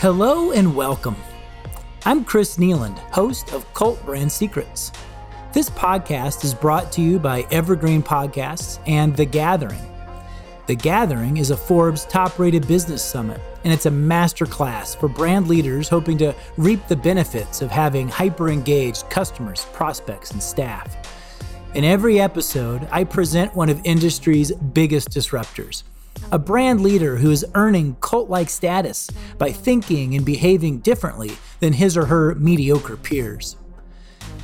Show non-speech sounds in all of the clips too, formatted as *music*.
Hello and welcome. I'm Chris Nealand, host of Cult Brand Secrets. This podcast is brought to you by Evergreen Podcasts and The Gathering. The Gathering is a Forbes top rated business summit, and it's a masterclass for brand leaders hoping to reap the benefits of having hyper engaged customers, prospects, and staff. In every episode, I present one of industry's biggest disruptors a brand leader who is earning cult like status by thinking and behaving differently than his or her mediocre peers.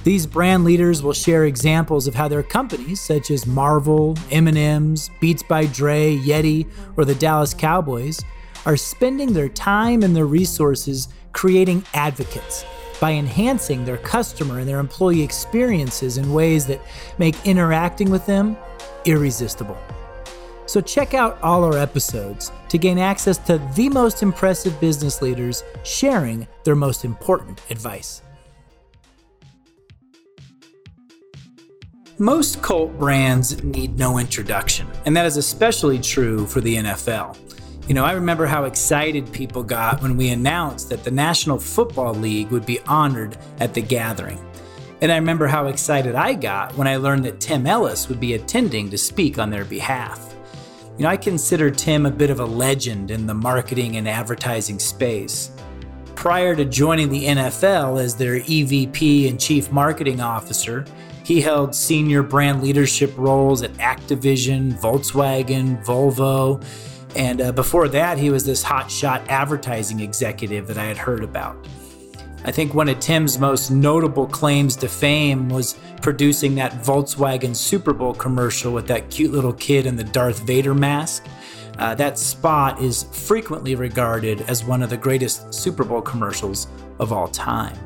These brand leaders will share examples of how their companies, such as Marvel, M&M's, Beats by Dre, Yeti, or the Dallas Cowboys, are spending their time and their resources creating advocates by enhancing their customer and their employee experiences in ways that make interacting with them irresistible. So check out all our episodes to gain access to the most impressive business leaders sharing their most important advice. Most cult brands need no introduction, and that is especially true for the NFL. You know, I remember how excited people got when we announced that the National Football League would be honored at the gathering. And I remember how excited I got when I learned that Tim Ellis would be attending to speak on their behalf. You know, I consider Tim a bit of a legend in the marketing and advertising space. Prior to joining the NFL as their EVP and Chief Marketing Officer, he held senior brand leadership roles at Activision, Volkswagen, Volvo, and uh, before that, he was this hotshot advertising executive that I had heard about. I think one of Tim's most notable claims to fame was producing that Volkswagen Super Bowl commercial with that cute little kid in the Darth Vader mask. Uh, that spot is frequently regarded as one of the greatest Super Bowl commercials of all time.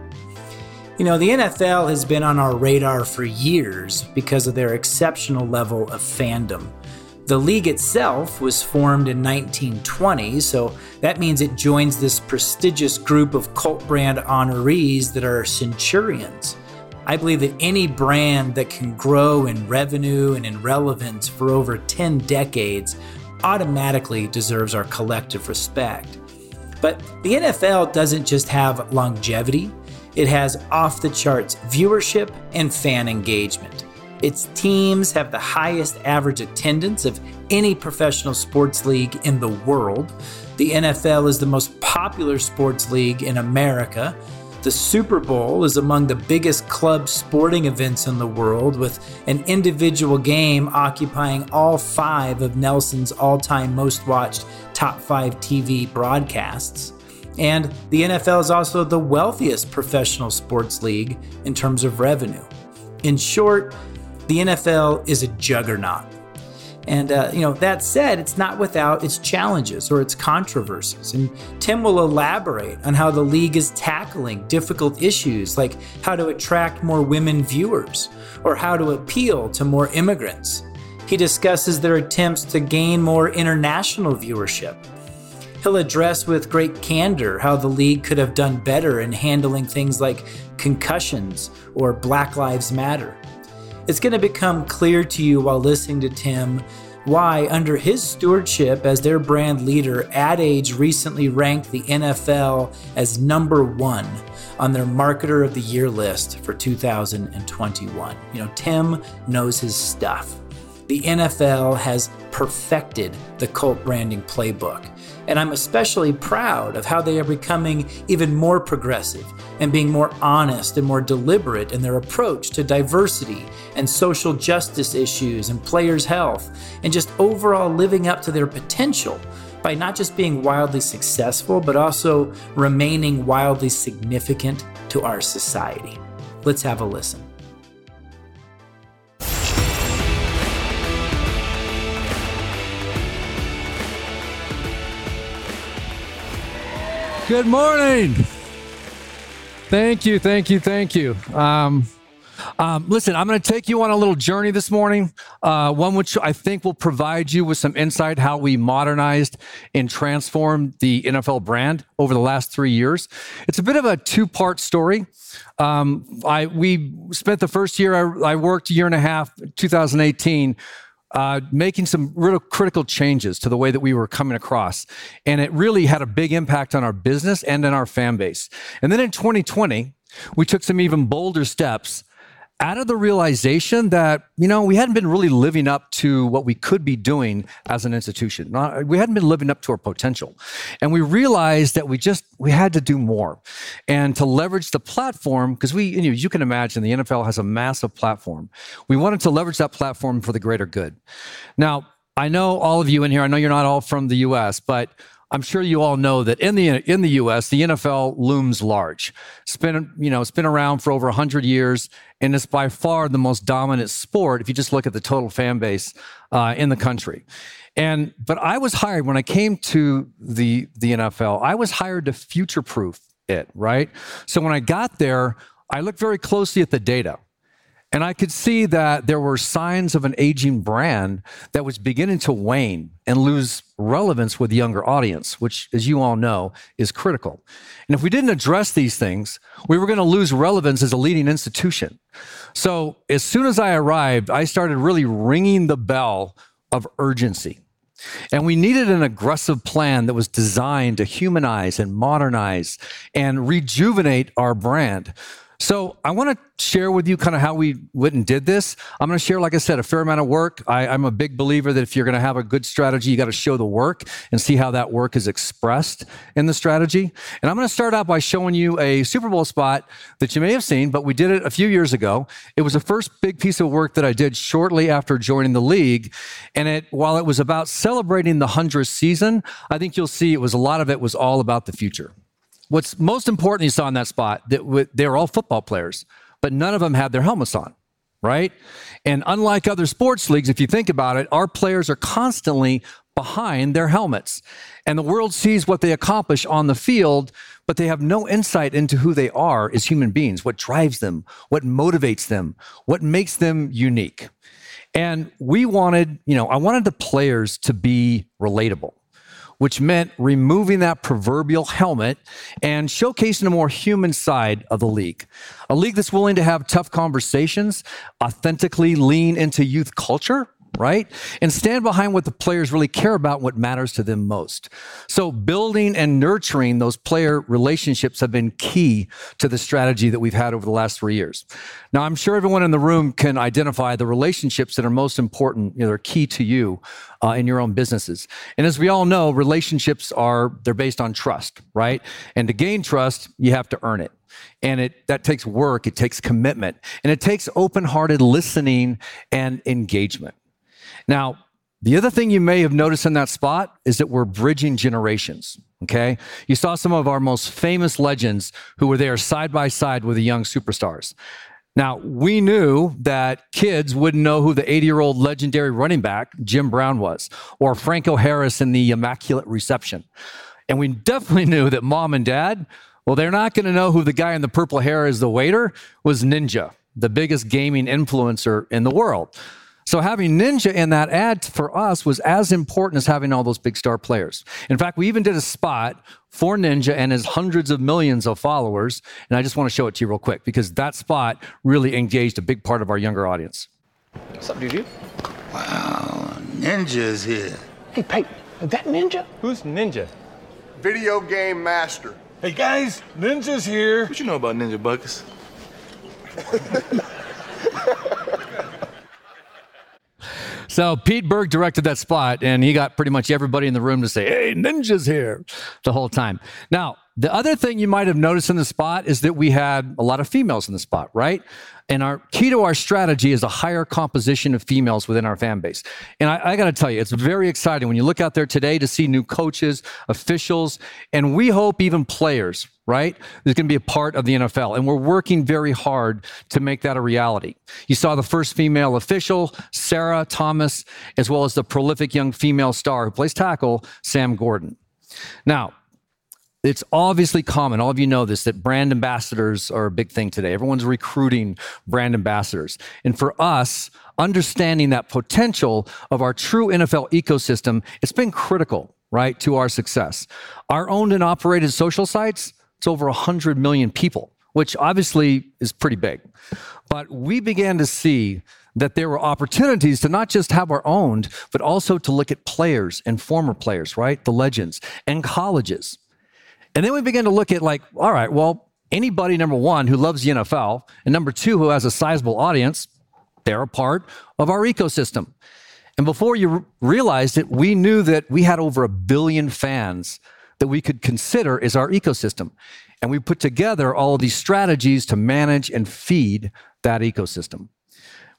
You know, the NFL has been on our radar for years because of their exceptional level of fandom. The league itself was formed in 1920, so that means it joins this prestigious group of cult brand honorees that are centurions. I believe that any brand that can grow in revenue and in relevance for over 10 decades automatically deserves our collective respect. But the NFL doesn't just have longevity, it has off the charts viewership and fan engagement. Its teams have the highest average attendance of any professional sports league in the world. The NFL is the most popular sports league in America. The Super Bowl is among the biggest club sporting events in the world, with an individual game occupying all five of Nielsen's all time most watched top five TV broadcasts. And the NFL is also the wealthiest professional sports league in terms of revenue. In short, the NFL is a juggernaut. And, uh, you know, that said, it's not without its challenges or its controversies. And Tim will elaborate on how the league is tackling difficult issues like how to attract more women viewers or how to appeal to more immigrants. He discusses their attempts to gain more international viewership. He'll address with great candor how the league could have done better in handling things like concussions or Black Lives Matter. It's going to become clear to you while listening to Tim why, under his stewardship as their brand leader, Ad Age recently ranked the NFL as number one on their Marketer of the Year list for 2021. You know, Tim knows his stuff. The NFL has perfected the cult branding playbook. And I'm especially proud of how they are becoming even more progressive and being more honest and more deliberate in their approach to diversity and social justice issues and players' health and just overall living up to their potential by not just being wildly successful, but also remaining wildly significant to our society. Let's have a listen. Good morning. Thank you, thank you, thank you. Um, um, listen, I'm going to take you on a little journey this morning, uh, one which I think will provide you with some insight how we modernized and transformed the NFL brand over the last three years. It's a bit of a two part story. Um, I we spent the first year I, I worked a year and a half, 2018 uh, making some real critical changes to the way that we were coming across. And it really had a big impact on our business and in our fan base. And then in 2020, we took some even bolder steps out of the realization that, you know, we hadn't been really living up to what we could be doing as an institution. Not, we hadn't been living up to our potential. And we realized that we just, we had to do more. And to leverage the platform, because we, you, know, you can imagine the NFL has a massive platform. We wanted to leverage that platform for the greater good. Now, I know all of you in here, I know you're not all from the US, but I'm sure you all know that in the in the U.S., the NFL looms large. It's been you know it's been around for over 100 years, and it's by far the most dominant sport if you just look at the total fan base uh, in the country. And but I was hired when I came to the the NFL. I was hired to future proof it. Right. So when I got there, I looked very closely at the data. And I could see that there were signs of an aging brand that was beginning to wane and lose relevance with the younger audience, which, as you all know, is critical. And if we didn't address these things, we were going to lose relevance as a leading institution. So as soon as I arrived, I started really ringing the bell of urgency. And we needed an aggressive plan that was designed to humanize and modernize and rejuvenate our brand so I want to share with you kind of how we went and did this. I'm going to share, like I said, a fair amount of work. I, am a big believer that if you're going to have a good strategy, you got to show the work and see how that work is expressed in the strategy. And I'm going to start out by showing you a Super Bowl spot that you may have seen, but we did it a few years ago. It was the first big piece of work that I did shortly after joining the league. And it, while it was about celebrating the 100th season, I think you'll see it was a lot of it was all about the future. What's most important you saw in that spot that they were all football players, but none of them had their helmets on, right? And unlike other sports leagues, if you think about it, our players are constantly behind their helmets. And the world sees what they accomplish on the field, but they have no insight into who they are as human beings, what drives them, what motivates them, what makes them unique. And we wanted, you know, I wanted the players to be relatable which meant removing that proverbial helmet and showcasing a more human side of the league. A league that's willing to have tough conversations, authentically lean into youth culture, right? And stand behind what the players really care about, what matters to them most. So, building and nurturing those player relationships have been key to the strategy that we've had over the last three years. Now, I'm sure everyone in the room can identify the relationships that are most important, you know, they're key to you uh, in your own businesses. And as we all know, relationships are, they're based on trust, right? And to gain trust, you have to earn it and it that takes work it takes commitment and it takes open-hearted listening and engagement now, the other thing you may have noticed in that spot is that we're bridging generations. Okay. You saw some of our most famous legends who were there side by side with the young superstars. Now, we knew that kids wouldn't know who the 80 year old legendary running back Jim Brown was, or Franco Harris in the Immaculate Reception. And we definitely knew that mom and dad, well, they're not going to know who the guy in the purple hair is the waiter was Ninja, the biggest gaming influencer in the world. So having Ninja in that ad for us was as important as having all those big star players. In fact, we even did a spot for Ninja and his hundreds of millions of followers. And I just want to show it to you real quick because that spot really engaged a big part of our younger audience. What's up, dude? Wow, Ninja's here. Hey, Pate, is that Ninja? Who's Ninja? Video game master. Hey, guys, Ninja's here. What you know about Ninja Buckets? *laughs* So Pete Berg directed that spot, and he got pretty much everybody in the room to say, "Hey, ninjas here!" the whole time. Now, the other thing you might have noticed in the spot is that we had a lot of females in the spot, right? And our key to our strategy is a higher composition of females within our fan base. And I, I got to tell you, it's very exciting when you look out there today to see new coaches, officials, and we hope even players, right? There's going to be a part of the NFL. And we're working very hard to make that a reality. You saw the first female official, Sarah Thomas, as well as the prolific young female star who plays tackle, Sam Gordon. Now, it's obviously common, all of you know this, that brand ambassadors are a big thing today. Everyone's recruiting brand ambassadors. And for us, understanding that potential of our true NFL ecosystem, it's been critical, right, to our success. Our owned and operated social sites, it's over 100 million people which obviously is pretty big. But we began to see that there were opportunities to not just have our owned, but also to look at players and former players, right? The legends and colleges. And then we began to look at like, all right, well, anybody, number one, who loves the NFL, and number two, who has a sizable audience, they're a part of our ecosystem. And before you realized it, we knew that we had over a billion fans that we could consider as our ecosystem. And we put together all of these strategies to manage and feed that ecosystem.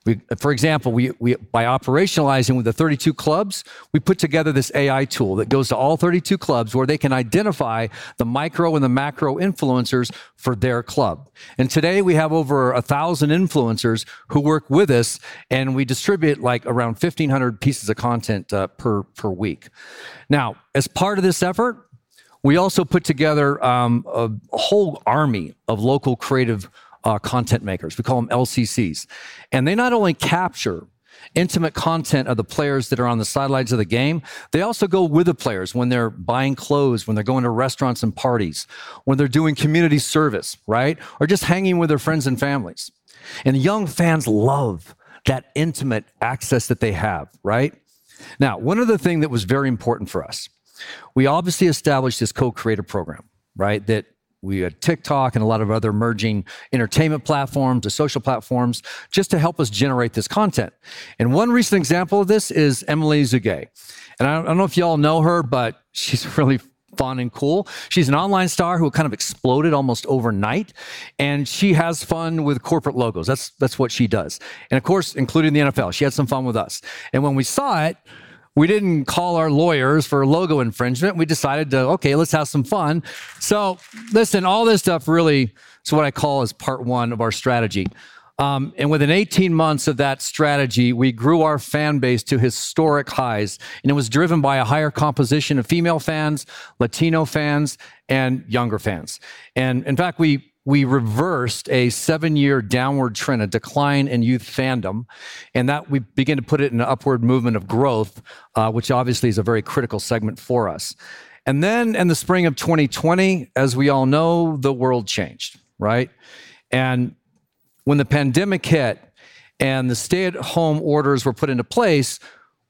We, for example, we, we, by operationalizing with the 32 clubs, we put together this AI tool that goes to all 32 clubs where they can identify the micro and the macro influencers for their club. And today we have over a thousand influencers who work with us, and we distribute like around 1,500 pieces of content uh, per per week. Now, as part of this effort, we also put together um, a, a whole army of local creative uh, content makers. We call them LCCs. And they not only capture intimate content of the players that are on the sidelines of the game, they also go with the players when they're buying clothes, when they're going to restaurants and parties, when they're doing community service, right? Or just hanging with their friends and families. And young fans love that intimate access that they have, right? Now, one other thing that was very important for us, we obviously established this co-creator program, right? That we had TikTok and a lot of other emerging entertainment platforms, the social platforms, just to help us generate this content. And one recent example of this is Emily Zugay. And I don't know if y'all know her, but she's *laughs* really fun and cool. She's an online star who kind of exploded almost overnight, and she has fun with corporate logos. That's that's what she does. And of course, including the NFL, she had some fun with us. And when we saw it, we didn't call our lawyers for logo infringement. We decided to, okay, let's have some fun. So, listen, all this stuff really is what I call is part one of our strategy. Um, and within 18 months of that strategy, we grew our fan base to historic highs. And it was driven by a higher composition of female fans, Latino fans, and younger fans. And in fact, we we reversed a seven year downward trend, a decline in youth fandom, and that we begin to put it in an upward movement of growth, uh, which obviously is a very critical segment for us. And then in the spring of 2020, as we all know, the world changed, right? And when the pandemic hit and the stay at home orders were put into place,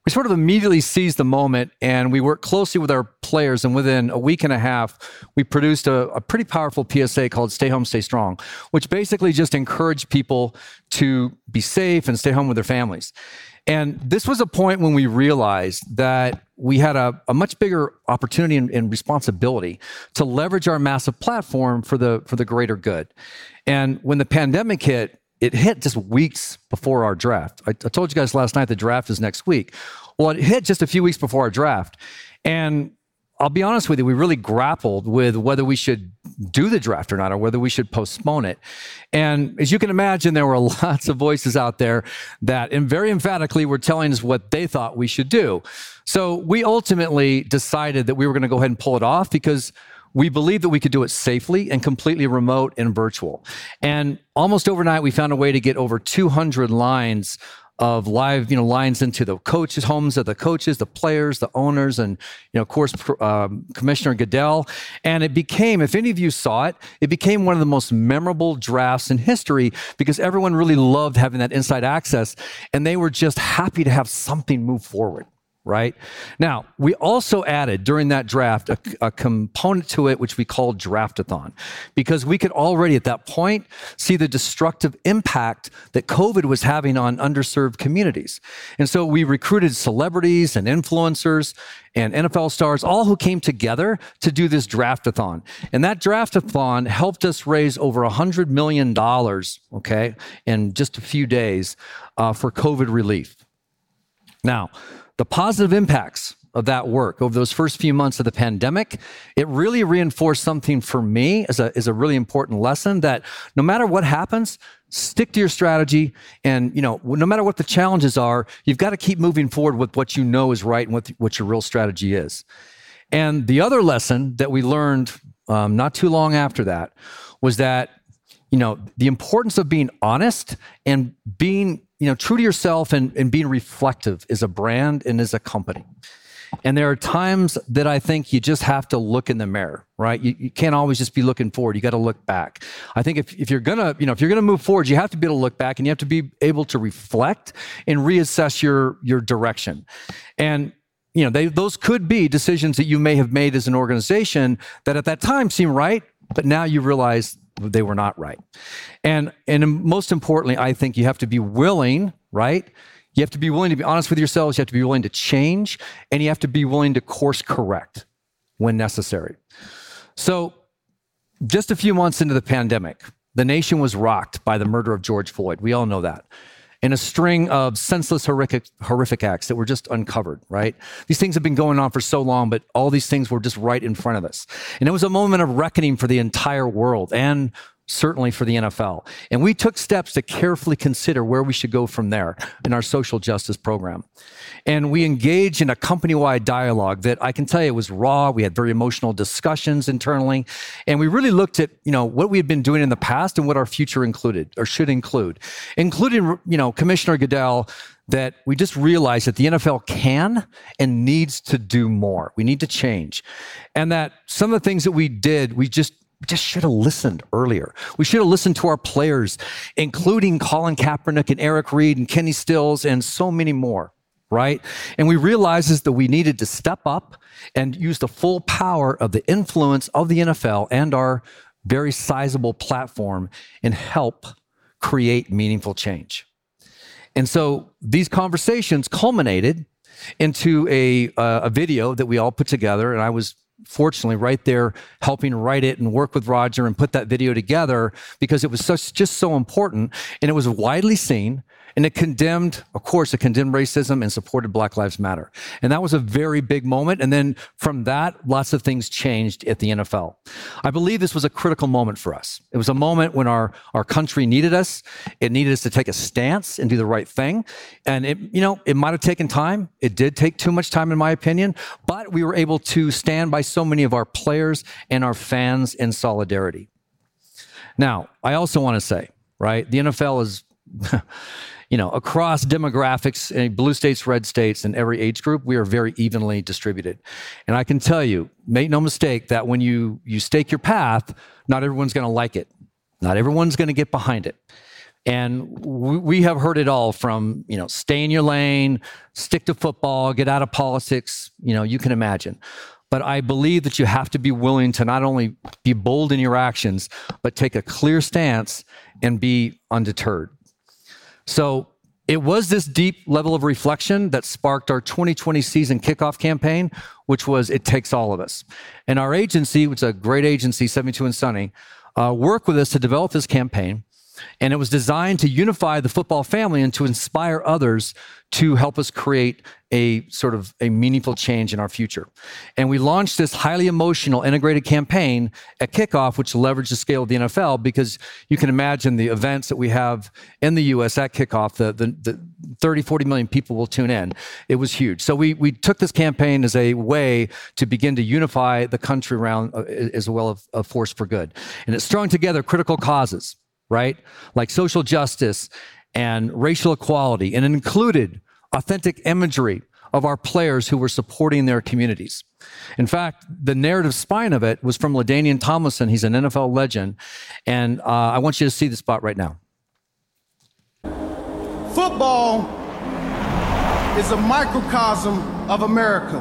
we sort of immediately seized the moment and we worked closely with our players. And within a week and a half, we produced a, a, pretty powerful PSA called Stay Home, Stay Strong, which basically just encouraged people to be safe and stay home with their families. And this was a point when we realized that we had a, a much bigger opportunity and, and, responsibility to leverage our massive platform for the for the greater good. And when the pandemic hit, it hit just weeks before our draft. I, I, told you guys last night the draft is next week. Well, it hit just a few weeks before our draft. And I'll be honest with you, we really grappled with whether we should do the draft or not, or whether we should postpone it. And as you can imagine, there were *laughs* lots of voices out there that, and very emphatically, were telling us what they thought we should do. So we ultimately decided that we were going to go ahead and pull it off because we believed that we could do it safely and completely remote and virtual. And almost overnight, we found a way to get over 200 lines of live, you know, lines into the coaches' homes of the coaches, the players, the owners, and you know, of course, um, Commissioner Goodell. And it became, if any of you saw it, it became one of the most memorable drafts in history because everyone really loved having that inside access, and they were just happy to have something move forward right? Now, we also added during that draft a, a, component to it which we called draftathon because we could already at that point see the destructive impact that COVID was having on underserved communities. And so we recruited celebrities and influencers and NFL stars, all who came together to do this draftathon. And that draftathon helped us raise over $100 million, okay, in just a few days uh, for COVID relief. Now, the positive impacts of that work over those first few months of the pandemic, it really reinforced something for me as a, as a really important lesson that no matter what happens, stick to your strategy. And, you know, no matter what the challenges are, you've got to keep moving forward with what you know is right and what, what your real strategy is. And the other lesson that we learned um, not too long after that was that, you know, the importance of being honest and being you know, true to yourself and, and being reflective as a brand and as a company. And there are times that I think you just have to look in the mirror, right? You, you can't always just be looking forward. You got to look back. I think if, if you're gonna, you know, if you're gonna move forward, you have to be able to look back and you have to be able to reflect and reassess your your direction. And you know, they, those could be decisions that you may have made as an organization that at that time seemed right, but now you realize they were not right. And and most importantly, I think you have to be willing, right? You have to be willing to be honest with yourselves, you have to be willing to change, and you have to be willing to course correct when necessary. So, just a few months into the pandemic, the nation was rocked by the murder of George Floyd. We all know that and a string of senseless, horrific, horrific acts that were just uncovered, right? These things have been going on for so long, but all these things were just right in front of us. And it was a moment of reckoning for the entire world and certainly for the NFL. And we took steps to carefully consider where we should go from there in our social justice program. And we engaged in a company wide dialogue that I can tell you was raw. We had very emotional discussions internally. And we really looked at, you know, what we had been doing in the past and what our future included or should include, including, you know, Commissioner Goodell that we just realized that the NFL can and needs to do more. We need to change. And that some of the things that we did, we just we just should have listened earlier. We should have listened to our players, including Colin Kaepernick and Eric Reid and Kenny Stills and so many more, right? And we realized that we needed to step up and use the full power of the influence of the NFL and our very sizable platform and help create meaningful change. And so these conversations culminated into a, uh, a video that we all put together, and I was fortunately right there helping write it and work with Roger and put that video together because it was just so important. And it was widely seen and it condemned, of course, it condemned racism and supported Black Lives Matter. And that was a very big moment. And then from that, lots of things changed at the NFL. I believe this was a critical moment for us. It was a moment when our, our country needed us. It needed us to take a stance and do the right thing. And it, you know, it might have taken time. It did take too much time, in my opinion, but we were able to stand by so many of our players and our fans in solidarity. Now, I also want to say, right, the NFL is *laughs* you know, across demographics, eh, blue states, red states, and every age group, we are very evenly distributed. And I can tell you, make no mistake that when you you stake your path, not everyone's going to like it. Not everyone's going to get behind it. And we, we have heard it all from, you know, stay in your lane, stick to football, get out of politics, you know, you can imagine. But I believe that you have to be willing to not only be bold in your actions, but take a clear stance and be undeterred. So it was this deep level of reflection that sparked our 2020 season kickoff campaign, which was It Takes All of Us. And our agency, which is a great agency, 72 and Sunny, uh, worked with us to develop this campaign. And it was designed to unify the football family and to inspire others to help us create a sort of a meaningful change in our future. And we launched this highly emotional integrated campaign at kickoff, which leveraged the scale of the NFL because you can imagine the events that we have in the US at kickoff, the, the, the 30, 40 million people will tune in. It was huge. So we, we took this campaign as a way to begin to unify the country around uh, as well as a force for good. And it strung together critical causes right? Like social justice and racial equality, and included authentic imagery of our players who were supporting their communities. In fact, the narrative spine of it was from LaDainian Tomlinson. He's an NFL legend. And uh, I want you to see the spot right now. Football is a microcosm of America.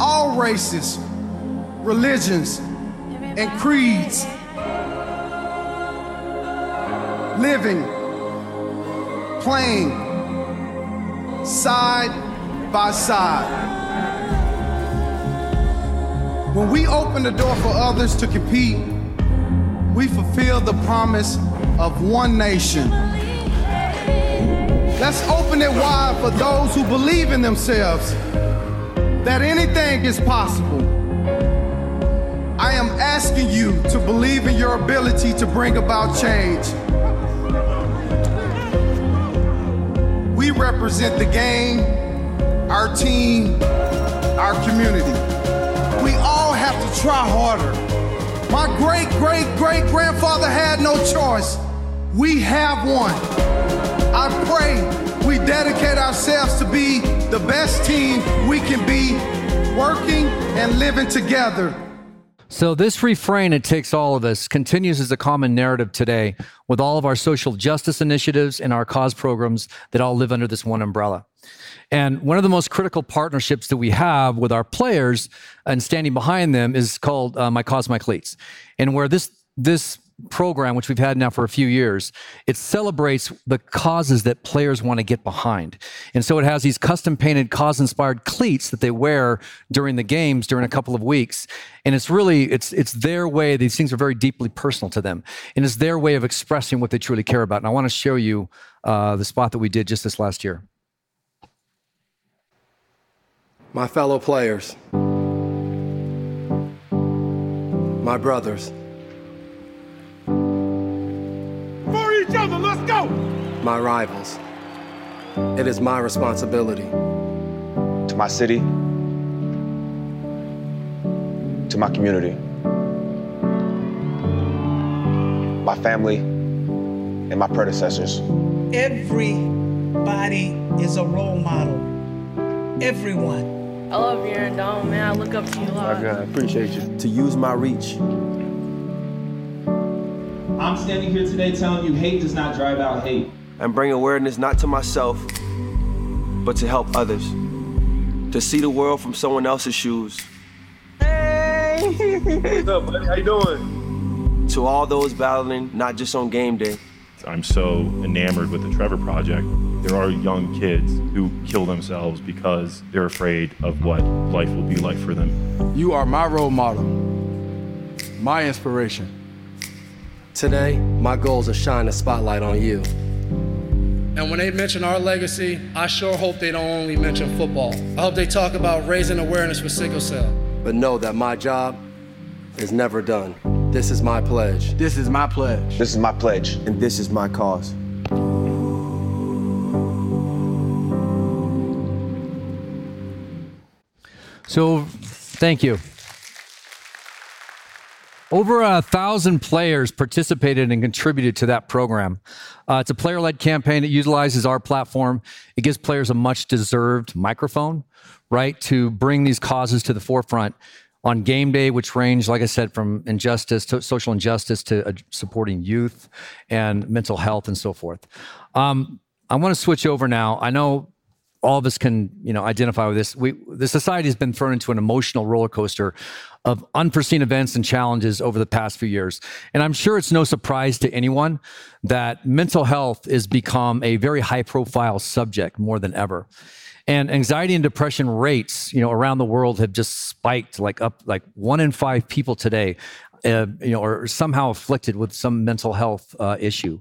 All races, religions, and creeds living, playing side by side. When we open the door for others to compete, we fulfill the promise of one nation. Let's open it wide for those who believe in themselves that anything is possible. I am asking you to believe in your ability to bring about change. We represent the game, our team, our community. We all have to try harder. My great great great grandfather had no choice. We have one. I I pray we dedicate ourselves to be the best team we can be, working and living together. So, this refrain, it takes all of us, continues as a common narrative today with all of our social justice initiatives and our cause programs that all live under this one umbrella. And one of the most critical partnerships that we have with our players and standing behind them is called uh, My Cause, My Cleats. And where this, this program, which we've had now for a few years, it celebrates the causes that players want to get behind. And so it has these custom painted cause inspired cleats that they wear during the games during a couple of weeks. And it's really, it's, it's their way. These things are very deeply personal to them. And it's their way of expressing what they truly care about. And I want to show you uh, the spot that we did just this last year. My fellow players, my brothers, my rivals. It is my responsibility to my city, to my community, my family, and my predecessors. Everybody is a role model. Everyone. I love you, Aaron Donald, man. I look up to you a lot. I appreciate you. to use my reach I'm standing here today telling you hate does not drive out hate. And bring awareness not to myself, but to help others. To see the world from someone else's shoes. Hey! What's up, buddy? How you doing? To all those battling, not just on game day. I'm so enamored with the Trevor Project. There are young kids who kill themselves because they're afraid of what life will be like for them. You are my role model, my inspiration. Today, my goal is to shine the spotlight on you. And when they mention our legacy, I sure hope they don't only mention football. I hope they talk about raising awareness for sickle cell. But know that my job is never done. This is my pledge. This is my pledge. This is my pledge. And this is my cause. So, thank you. Over a thousand players participated and contributed to that program. Uh, it's a player led campaign that utilizes our platform. It gives players a much deserved microphone, right, to bring these causes to the forefront on game day, which range, like I said, from injustice to social injustice to uh, supporting youth and mental health and so forth. Um, I want to switch over now. I know all of us can you know identify with this. We the society has been thrown into an emotional roller coaster of unforeseen events and challenges over the past few years. And i'm sure it's no surprise to anyone that mental health has become a very high profile subject more than ever. And anxiety and depression rates you know around the world have just spiked like up like one in five people today uh, you know are somehow afflicted with some mental health uh, issue.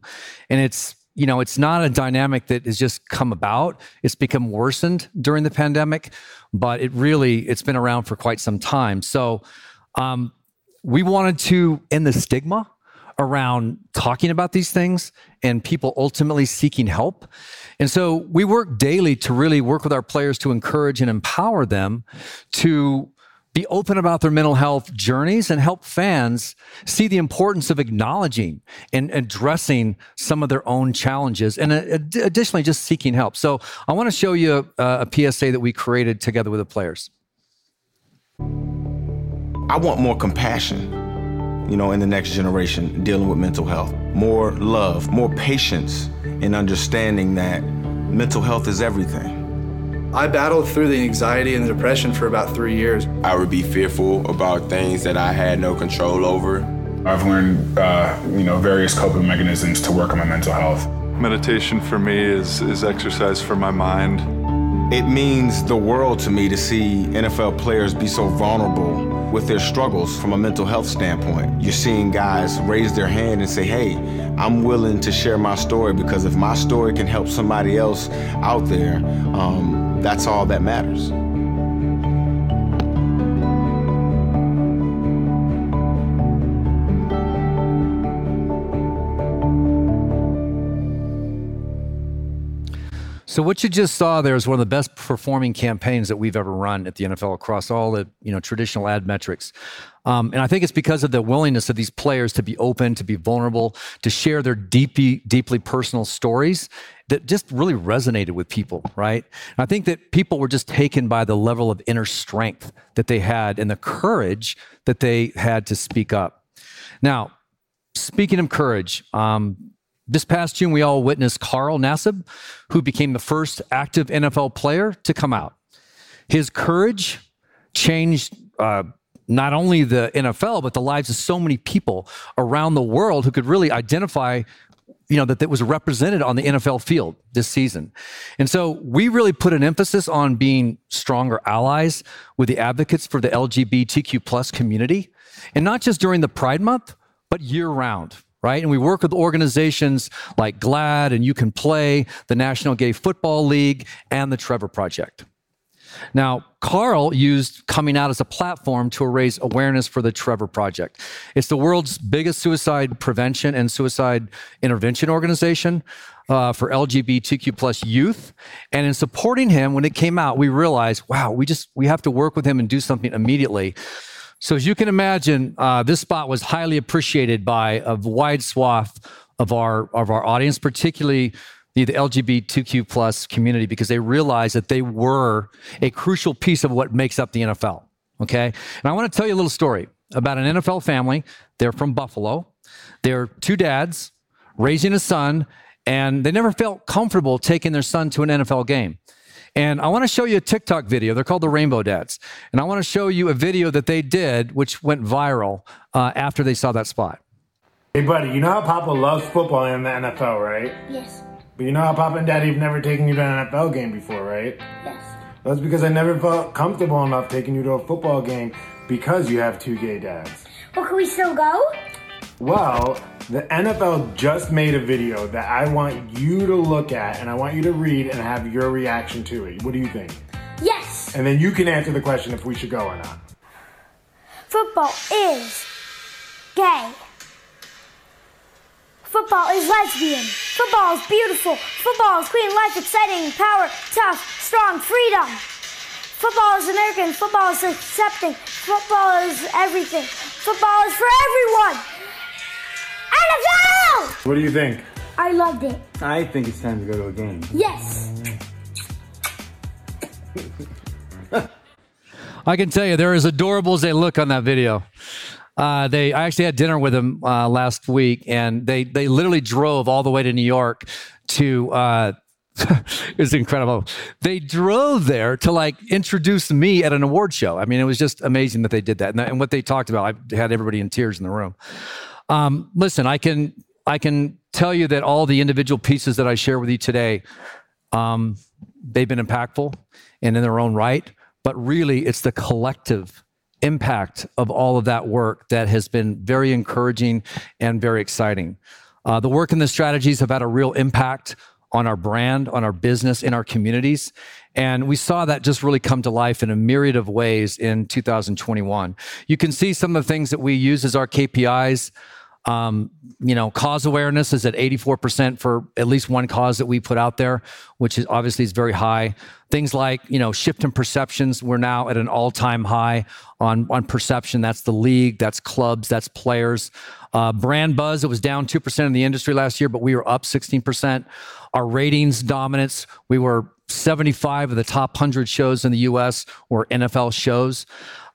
And it's you know, it's not a dynamic that has just come about. It's become worsened during the pandemic, but it really it's been around for quite some time. So um, we wanted to end the stigma around talking about these things and people ultimately seeking help. And so we work daily to really work with our players to encourage and empower them to be open about their mental health journeys and help fans see the importance of acknowledging and addressing some of their own challenges and uh, additionally just seeking help. So I want to show you a, a PSA that we created together with the players. I want more compassion, you know, in the next generation dealing with mental health. More love, more patience in understanding that mental health is everything. I battled through the anxiety and the depression for about three years. I would be fearful about things that I had no control over. I've learned, uh, you know, various coping mechanisms to work on my mental health. Meditation for me is, is exercise for my mind. It means the world to me to see NFL players be so vulnerable with their struggles from a mental health standpoint. You're seeing guys raise their hand and say, hey, I'm willing to share my story because if my story can help somebody else out there, um, that's all that matters. So what you just saw there is one of the best performing campaigns that we've ever run at the NFL across all the you know traditional ad metrics, um, and I think it's because of the willingness of these players to be open, to be vulnerable, to share their deeply deeply personal stories, that just really resonated with people, right? And I think that people were just taken by the level of inner strength that they had and the courage that they had to speak up. Now, speaking of courage, um, this past June, we all witnessed Carl Nassib, who became the first active NFL player to come out. His courage changed uh, not only the NFL, but the lives of so many people around the world who could really identify you know that that was represented on the NFL field this season. And so we really put an emphasis on being stronger allies with the advocates for the LGBTQ plus community and not just during the Pride month, but year round. Right. And we work with organizations like GLAAD and You Can Play, the National Gay Football League, and the Trevor Project. Now, Carl used coming out as a platform to raise awareness for the Trevor Project. It's the world's biggest suicide prevention and suicide intervention organization uh, for LGBTQ plus youth. And in supporting him, when it came out, we realized, wow, we just we have to work with him and do something immediately. So as you can imagine, uh, this spot was highly appreciated by a wide swath of our of our audience, particularly the LGBTQ plus community because they realized that they were a crucial piece of what makes up the NFL. Okay. And I want to tell you a little story about an NFL family. They're from Buffalo. They're two dads raising a son, and they never felt comfortable taking their son to an NFL game. And I want to show you a TikTok video. They're called the Rainbow Dads. And I want to show you a video that they did, which went viral uh, after they saw that spot. Hey, buddy, you know how Papa loves football and the NFL, right? Yes. But you know how Papa and Daddy have never taken you to an NFL game before, right? Yes. That's because I never felt comfortable enough taking you to a football game because you have two gay dads. Well, can we still go? Well, the NFL just made a video that I want you to look at and I want you to read and have your reaction to it. What do you think? Yes. And then you can answer the question if we should go or not. Football is gay. Football is lesbian. Football is beautiful. Football is queen life, exciting, power, tough, strong, freedom. Football is American. Football is accepting. Football is everything. Football is for everyone. NFL! What do you think? I loved it. I think it's time to go to a game. Yes. I can tell you, they're as adorable as they look on that video. Uh, they, I actually had dinner with them uh, last week, and they they literally drove all the way to New York to. Uh, *laughs* it's incredible. They drove there to like introduce me at an award show. I mean, it was just amazing that they did that, and, and what they talked about. I had everybody in tears in the room. Um, listen, I can I can tell you that all the individual pieces that I share with you today, um, they've been impactful and in their own right. But really, it's the collective impact of all of that work that has been very encouraging and very exciting. Uh, the work and the strategies have had a real impact on our brand, on our business, in our communities. And we saw that just really come to life in a myriad of ways in 2021. You can see some of the things that we use as our KPIs. Um, you know, cause awareness is at 84% for at least one cause that we put out there, which is obviously is very high. Things like, you know, shift in perceptions, we're now at an all-time high on, on perception. That's the league, that's clubs, that's players. Uh, brand buzz, it was down 2% in the industry last year, but we were up 16%. Our ratings dominance, we were 75 of the top 100 shows in the US were NFL shows.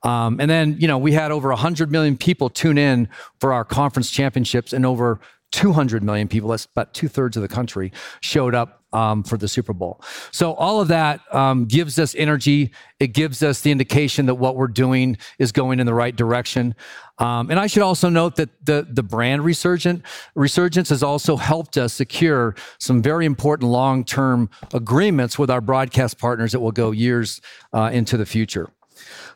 Um, and then, you know, we had over 100 million people tune in for our conference championships, and over 200 million people, that's about two thirds of the country, showed up um, for the Super Bowl. So all of that um, gives us energy. It gives us the indication that what we're doing is going in the right direction. Um, and I should also note that the the brand resurgent resurgence has also helped us secure some very important long term agreements with our broadcast partners that will go years uh, into the future.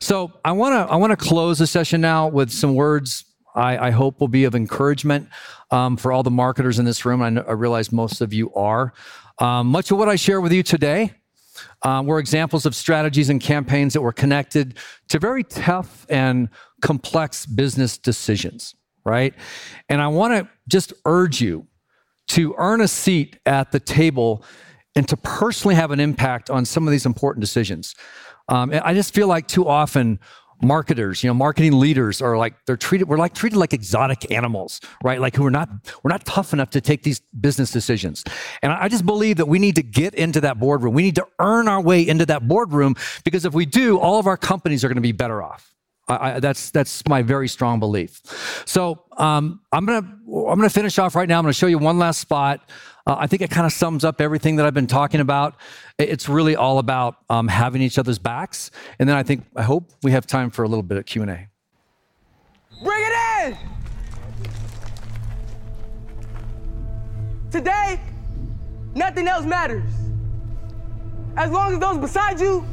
So I want to I want to close the session now with some words I, I hope will be of encouragement um, for all the marketers in this room. I, know, I realize most of you are. Um, much of what I share with you today uh, were examples of strategies and campaigns that were connected to very tough and complex business decisions, right? And I want to just urge you to earn a seat at the table and to personally have an impact on some of these important decisions. Um, I just feel like too often marketers, you know, marketing leaders are like they're treated we're like treated like exotic animals, right? Like who are not we're not tough enough to take these business decisions. And I just believe that we need to get into that boardroom. We need to earn our way into that boardroom because if we do, all of our companies are going to be better off. I, I, that's that's my very strong belief. So um, I'm gonna I'm gonna finish off right now. I'm gonna show you one last spot. Uh, I think it kind of sums up everything that I've been talking about. It's really all about um, having each other's backs, and then I think I hope we have time for a little bit of Q and A. Bring it in. Today, nothing else matters. As long as those beside you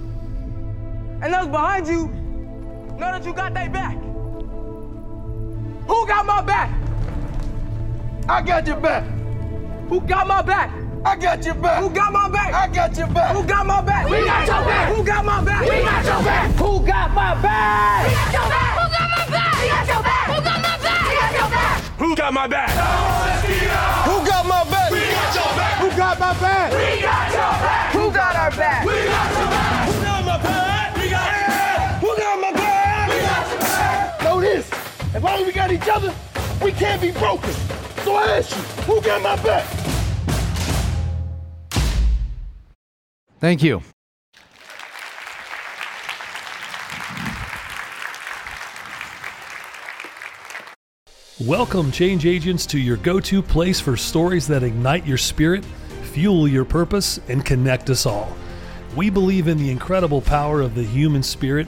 and those behind you know that you got their back. Who got my back? I got your back. Who got my back? I got your back. Who got my back? I got your back. Who got my back? We got your back. Who got my back? We got your back. Who got my back? We got your back. Who got my back? We got your back. Who got my back? We got your back. Who got my back? Who got my back? We got your back. Who got my back? We got your back. Who got our back? We got your back. Who got my back? We got your back. Who got my back? We got your back. Know this. As long as we got each other, we can't be broken. So I ask you, who got my back? Thank you. Welcome, change agents, to your go to place for stories that ignite your spirit, fuel your purpose, and connect us all. We believe in the incredible power of the human spirit,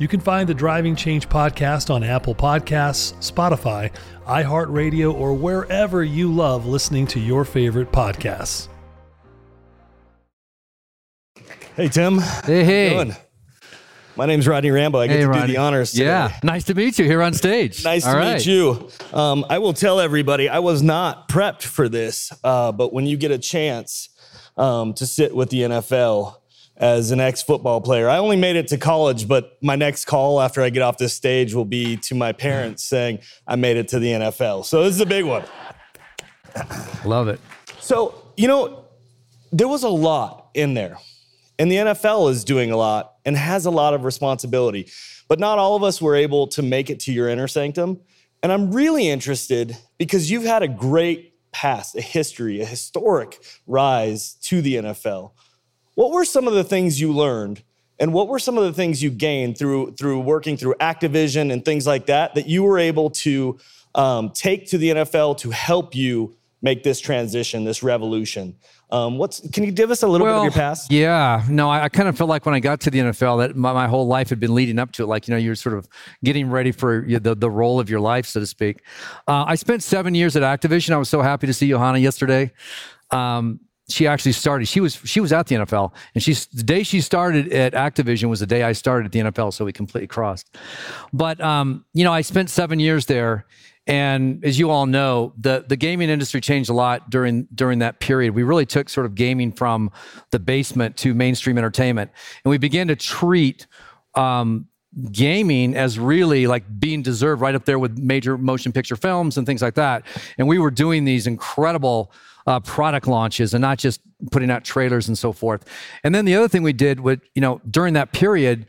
You can find the Driving Change podcast on Apple Podcasts, Spotify, iHeartRadio, or wherever you love listening to your favorite podcasts. Hey, Tim. Hey, hey. How you doing? My name's Rodney Rambo. I get Hey, to Rodney. do the honors today. Yeah, nice to meet you here on stage. Nice All to right. meet you. Um, I will tell everybody I was not prepped for this, uh, but when you get a chance um, to sit with the NFL as an ex football player, I only made it to college, but my next call after I get off this stage will be to my parents saying I made it to the NFL. So this is a big one. Love it. So, you know, there was a lot in there. And the NFL is doing a lot and has a lot of responsibility. But not all of us were able to make it to your inner sanctum. And I'm really interested because you've had a great past, a history, a historic rise to the NFL. What were some of the things you learned? And what were some of the things you gained through, through working through Activision and things like that that you were able to um, take to the NFL to help you make this transition, this revolution? Um, what's can you give us a little bit of your past? Yeah, no, I, I kind of felt like when I got to the NFL that my, my whole life had been leading up to it. Like you know, you're sort of getting ready for the the role of your life, so to speak. Uh, I spent seven years at Activision. I was so happy to see Johanna yesterday. Um, she actually started. She was she was at the NFL, and she's the day she started at Activision was the day I started at the NFL. So we completely crossed. But um, you know, I spent seven years there. And as you all know, the, the gaming industry changed a lot during during that period. We really took sort of gaming from the basement to mainstream entertainment, and we began to treat um, gaming as really like being deserved right up there with major motion picture films and things like that. And we were doing these incredible uh, product launches and not just putting out trailers and so forth. And then the other thing we did with, you know, during that period,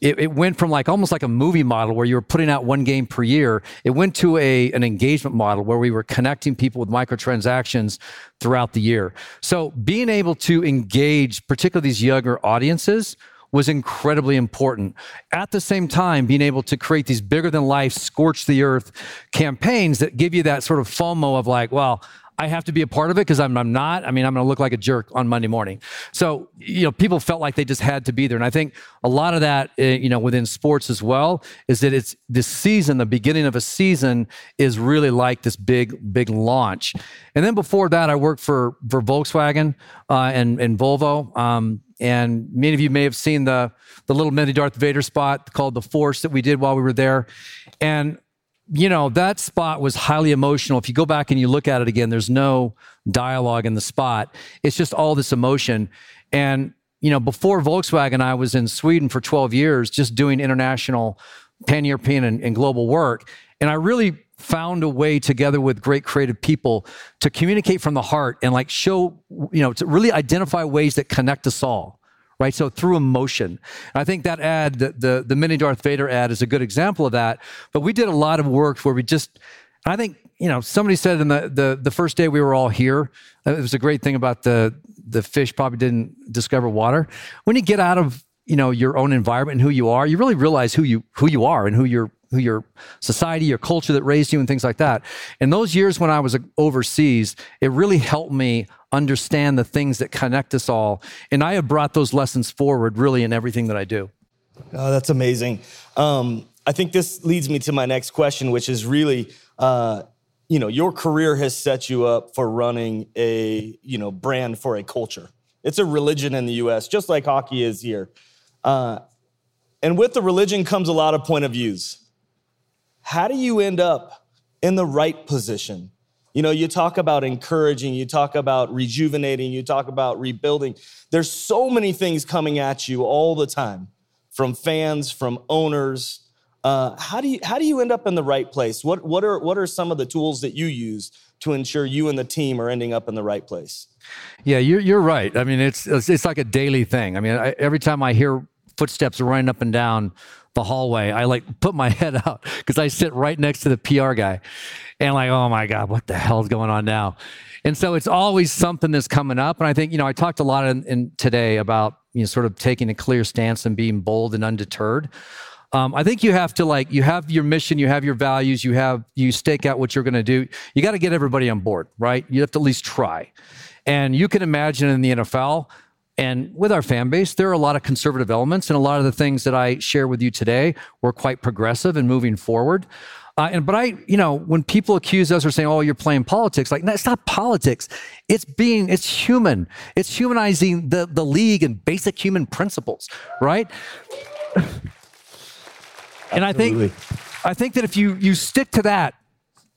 it, it went from like almost like a movie model where you were putting out one game per year. It went to a an engagement model where we were connecting people with microtransactions throughout the year. So being able to engage, particularly these younger audiences, was incredibly important. At the same time, being able to create these bigger than life, scorch the earth campaigns that give you that sort of FOMO of like, well, I have to be a part of it because I'm, I'm not. I mean, I'm going to look like a jerk on Monday morning. So, you know, people felt like they just had to be there. And I think a lot of that, uh, you know, within sports as well, is that it's this season, the beginning of a season is really like this big, big launch. And then before that, I worked for, for Volkswagen uh, and, and Volvo. Um, and many of you may have seen the the little mini Darth Vader spot called the Force that we did while we were there, and you know that spot was highly emotional. If you go back and you look at it again, there's no dialogue in the spot. It's just all this emotion, and you know before Volkswagen, I was in Sweden for 12 years, just doing international, pan European and, and global work, and I really found a way together with great creative people to communicate from the heart and like show, you know, to really identify ways that connect us all. Right. So through emotion. And I think that ad, the, the, the mini Darth Vader ad is a good example of that. But we did a lot of work where we just, I think, you know, somebody said in the, the, the first day we were all here, uh, it was a great thing about the, the fish probably didn't discover water. When you get out of, you know, your own environment and who you are, you really realize who you, who you are and who you're who your society, your culture that raised you, and things like that. In those years when I was overseas, it really helped me understand the things that connect us all. And I have brought those lessons forward really in everything that I do. Oh, that's amazing. Um, I think this leads me to my next question, which is really, uh, you know, your career has set you up for running a, you know, brand for a culture. It's a religion in the U.S., just like hockey is here. Uh, and with the religion comes a lot of point of views how do you end up in the right position? You know, you talk about encouraging, you talk about rejuvenating, you talk about rebuilding. There's so many things coming at you all the time from fans, from owners. Uh, how do you how do you end up in the right place? What what are what are some of the tools that you use to ensure you and the team are ending up in the right place? Yeah, you're you're right. I mean, it's it's, like a daily thing. I mean, I, every time I hear footsteps running up and down the hallway, I like put my *laughs* head out because I sit right next to the PR guy and like, oh my God, what the hell's going on now? And so it's always something that's coming up. And I think, you know, I talked a lot in, in today about, you know, sort of taking a clear stance and being bold and undeterred. Um, I think you have to like, you have your mission, you have your values, you have, you stake out what you're going to do. You got to get everybody on board, right? You have to at least try. And you can imagine in the NFL, and with our fan base, there are a lot of conservative elements, and a lot of the things that I share with you today were quite progressive and moving forward. Uh, and but I, you know, when people accuse us or saying, "Oh, you're playing politics," like that's not politics. It's being, it's human. It's humanizing the the league and basic human principles, right? and I think, I think that if you you stick to that,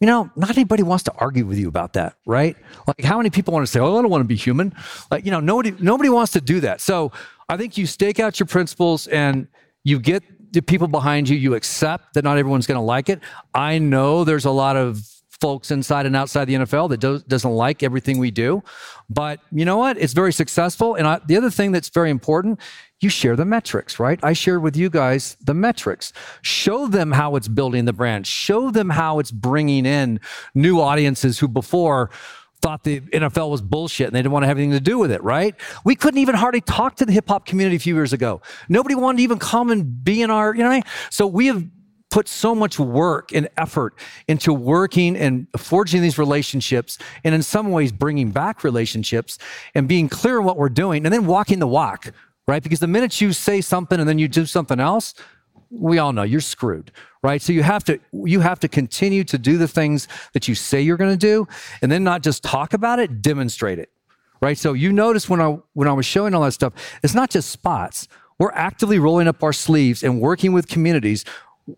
you know, not anybody wants to argue with you about that, right? Like, how many people want to say, "Oh, I don't want to be human"? Like, you know, nobody nobody wants to do that. So, I think you stake out your principles and you get the people behind you. You accept that not everyone's going to like it. I know there's a lot of folks inside and outside the NFL that do, doesn't like everything we do. But you know what? It's very successful. And I, the other thing that's very important, you share the metrics, right? I shared with you guys the metrics. Show them how it's building the brand. Show them how it's bringing in new audiences who before thought the NFL was bullshit and they didn't want to have anything to do with it, right? We couldn't even hardly talk to the hip hop community a few years ago. Nobody wanted to even come and be in our, you know, what I mean? so we have put so much work and effort into working and forging these relationships and in some ways bringing back relationships and being clear on what we're doing and then walking the walk, right? Because the minute you say something and then you do something else, we all know you're screwed, right? So you have to you have to continue to do the things that you say you're going to do and then not just talk about it, demonstrate it. Right? So you notice when I when I was showing all that stuff, it's not just spots. We're actively rolling up our sleeves and working with communities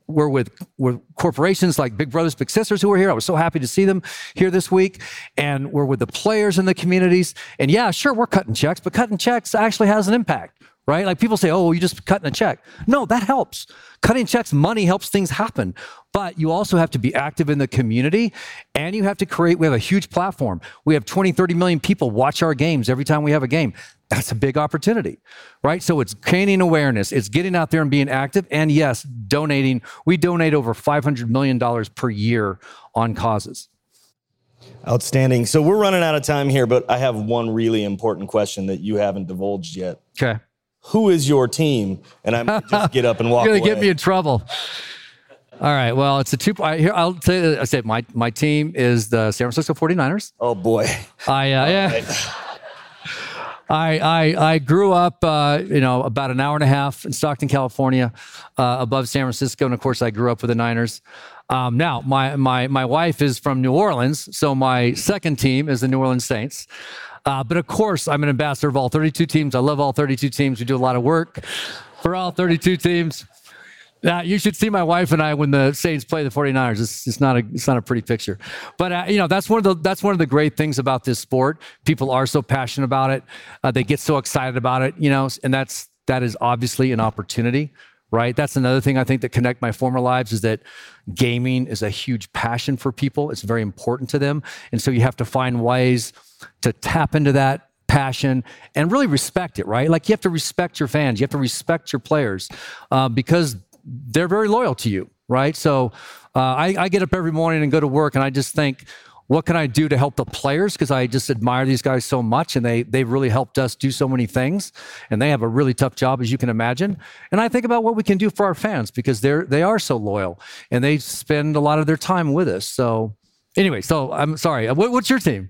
we're with, with corporations like Big Brothers Big Sisters who are here. I was so happy to see them here this week. And we're with the players in the communities. And yeah, sure, we're cutting checks, but cutting checks actually has an impact, right? Like people say, oh, you just cutting a check. No, that helps. Cutting checks, money helps things happen. But you also have to be active in the community and you have to create, we have a huge platform. We have 20, 30 million people watch our games every time we have a game that's a big opportunity, right? So it's gaining awareness, it's getting out there and being active, and yes, donating. We donate over $500 million per year on causes. Outstanding. So we're running out of time here, but I have one really important question that you haven't divulged yet. Okay. Who is your team? And I might just get up and walk *laughs* You're gonna away. get me in trouble. All right. Well, it's a two. I, here, I'll say. I said my my team is the San Francisco 49ers. Oh boy. I uh, yeah. Right. I, I, I grew up, uh, you know, about an hour and a half in Stockton, California, uh, above San Francisco, and of course, I grew up with the Niners. Um, now, my my my wife is from New Orleans, so my second team is the New Orleans Saints. Uh, but of course, I'm an ambassador of all 32 teams. I love all 32 teams. We do a lot of work for all 32 teams. Uh, you should see my wife and I when the Saints play the 49ers. It's, it's not a it's not a pretty picture. But uh, you know, that's one of the that's one of the great things about this sport. People are so passionate about it. Uh, they get so excited about it, you know, and that's that is obviously an opportunity, right? That's another thing I think that connect my former lives is that gaming is a huge passion for people. It's very important to them. And so you have to find ways to tap into that passion and really respect it, right? Like you have to respect your fans, you have to respect your players uh, because they're very loyal to you, right? So uh, I, I, get up every morning and go to work, and I just think, what can I do to help the players? Because I just admire these guys so much, and they they've really helped us do so many things, and they have a really tough job, as you can imagine. And I think about what we can do for our fans because they're they are so loyal, and they spend a lot of their time with us. So anyway, so I'm sorry. What, what's your team?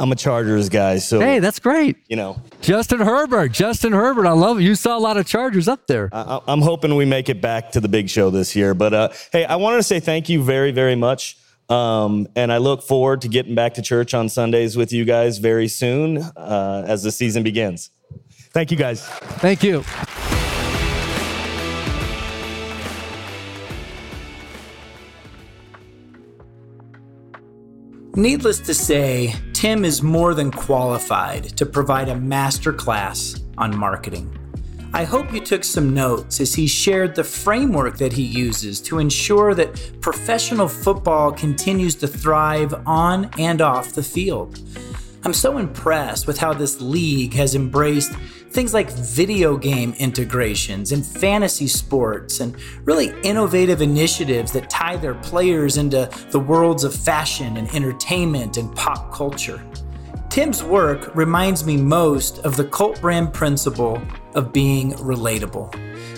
I'm a Chargers guy, so hey, that's great. You know, Justin Herbert, Justin Herbert, I love it. You saw a lot of Chargers up there. I, am hoping we make it back to the big show this year. But uh, hey, I wanted to say thank you very, very much, um, and I look forward to getting back to church on Sundays with you guys very soon uh, as the season begins. Thank you, guys. Thank you. Needless to say, Tim is more than qualified to provide a masterclass on marketing. I hope you took some notes as he shared the framework that he uses to ensure that professional football continues to thrive on and off the field. I'm so impressed with how this league has embraced things like video game integrations and fantasy sports and really innovative initiatives that tie their players into the worlds of fashion and entertainment and pop culture. Tim's work reminds me most of the cult brand principle of being relatable.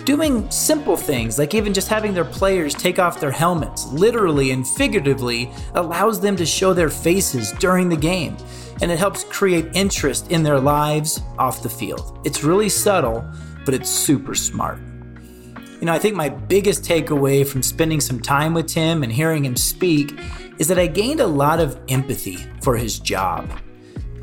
Doing simple things like even just having their players take off their helmets, literally and figuratively, allows them to show their faces during the game and it helps create interest in their lives off the field. It's really subtle, but it's super smart. You know, I think my biggest takeaway from spending some time with Tim and hearing him speak is that I gained a lot of empathy for his job.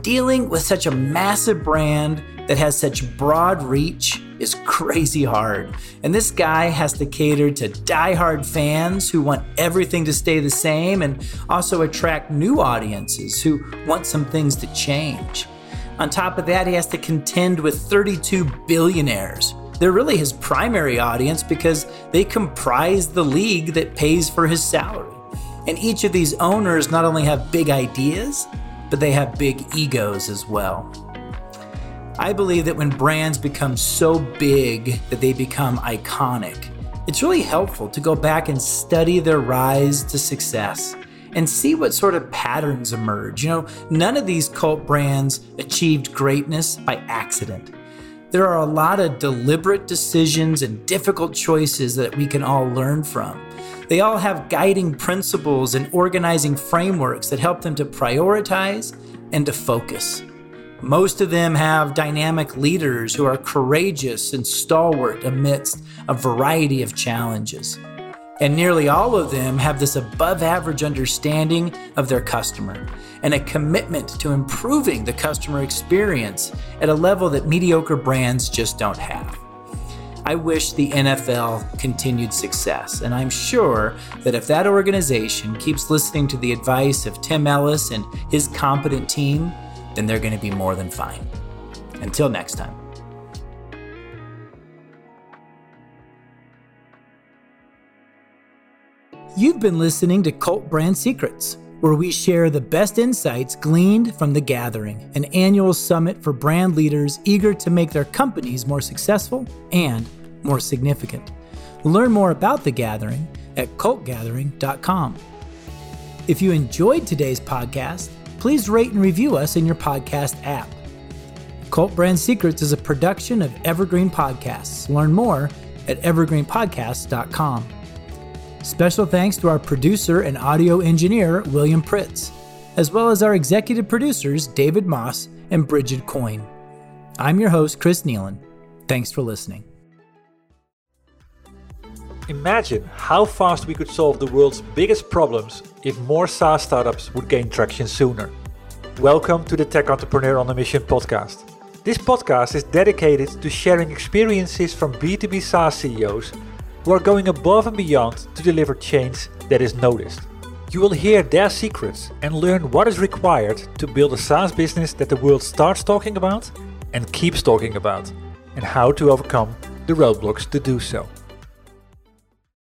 Dealing with such a massive brand that has such broad reach is *laughs* crazy hard. And this guy has to cater to die-hard fans who want everything to stay the same and also attract new audiences who want some things to change. On top of that, he has to contend with 32 billionaires. They're really his primary audience because they comprise the league that pays for his salary. And each of these owners not only have big ideas, but they have big egos as well. I believe that when brands become so big that they become iconic, it's really helpful to go back and study their rise to success and see what sort of patterns emerge. You know, none of these cult brands achieved greatness by accident. There are a lot of deliberate decisions and difficult choices that we can all learn from. They all have guiding principles and organizing frameworks that help them to prioritize and to focus. Most of them have dynamic leaders who are courageous and stalwart amidst a variety of challenges. And nearly all of them have this above average understanding of their customer and a commitment to improving the customer experience at a level that mediocre brands just don't have. I wish the NFL continued success, and I'm sure that if that organization keeps listening to the advice of Tim Ellis and his competent team, then they're going to be more than fine. Until next time. You've been listening to Cult Brand Secrets, where we share the best insights gleaned from The Gathering, an annual summit for brand leaders eager to make their companies more successful and more significant. Learn more about The Gathering at cultgathering.com. If you enjoyed today's podcast, please rate and review us in your podcast app. Cult Brand Secrets is a production of Evergreen Podcasts. Learn more at evergreenpodcasts.com. Special thanks to our producer and audio engineer, William Pritz, as well as our executive producers, David Moss and Bridget Coyne. I'm your host, Chris Nealon. Thanks for listening. Imagine how fast we could solve the world's biggest problems if more SaaS startups would gain traction sooner. Welcome to the Tech Entrepreneur on a Mission podcast. This podcast is dedicated to sharing experiences from B2B SaaS CEOs who are going above and beyond to deliver change that is noticed. You will hear their secrets and learn what is required to build a SaaS business that the world starts talking about and keeps talking about, and how to overcome the roadblocks to do so.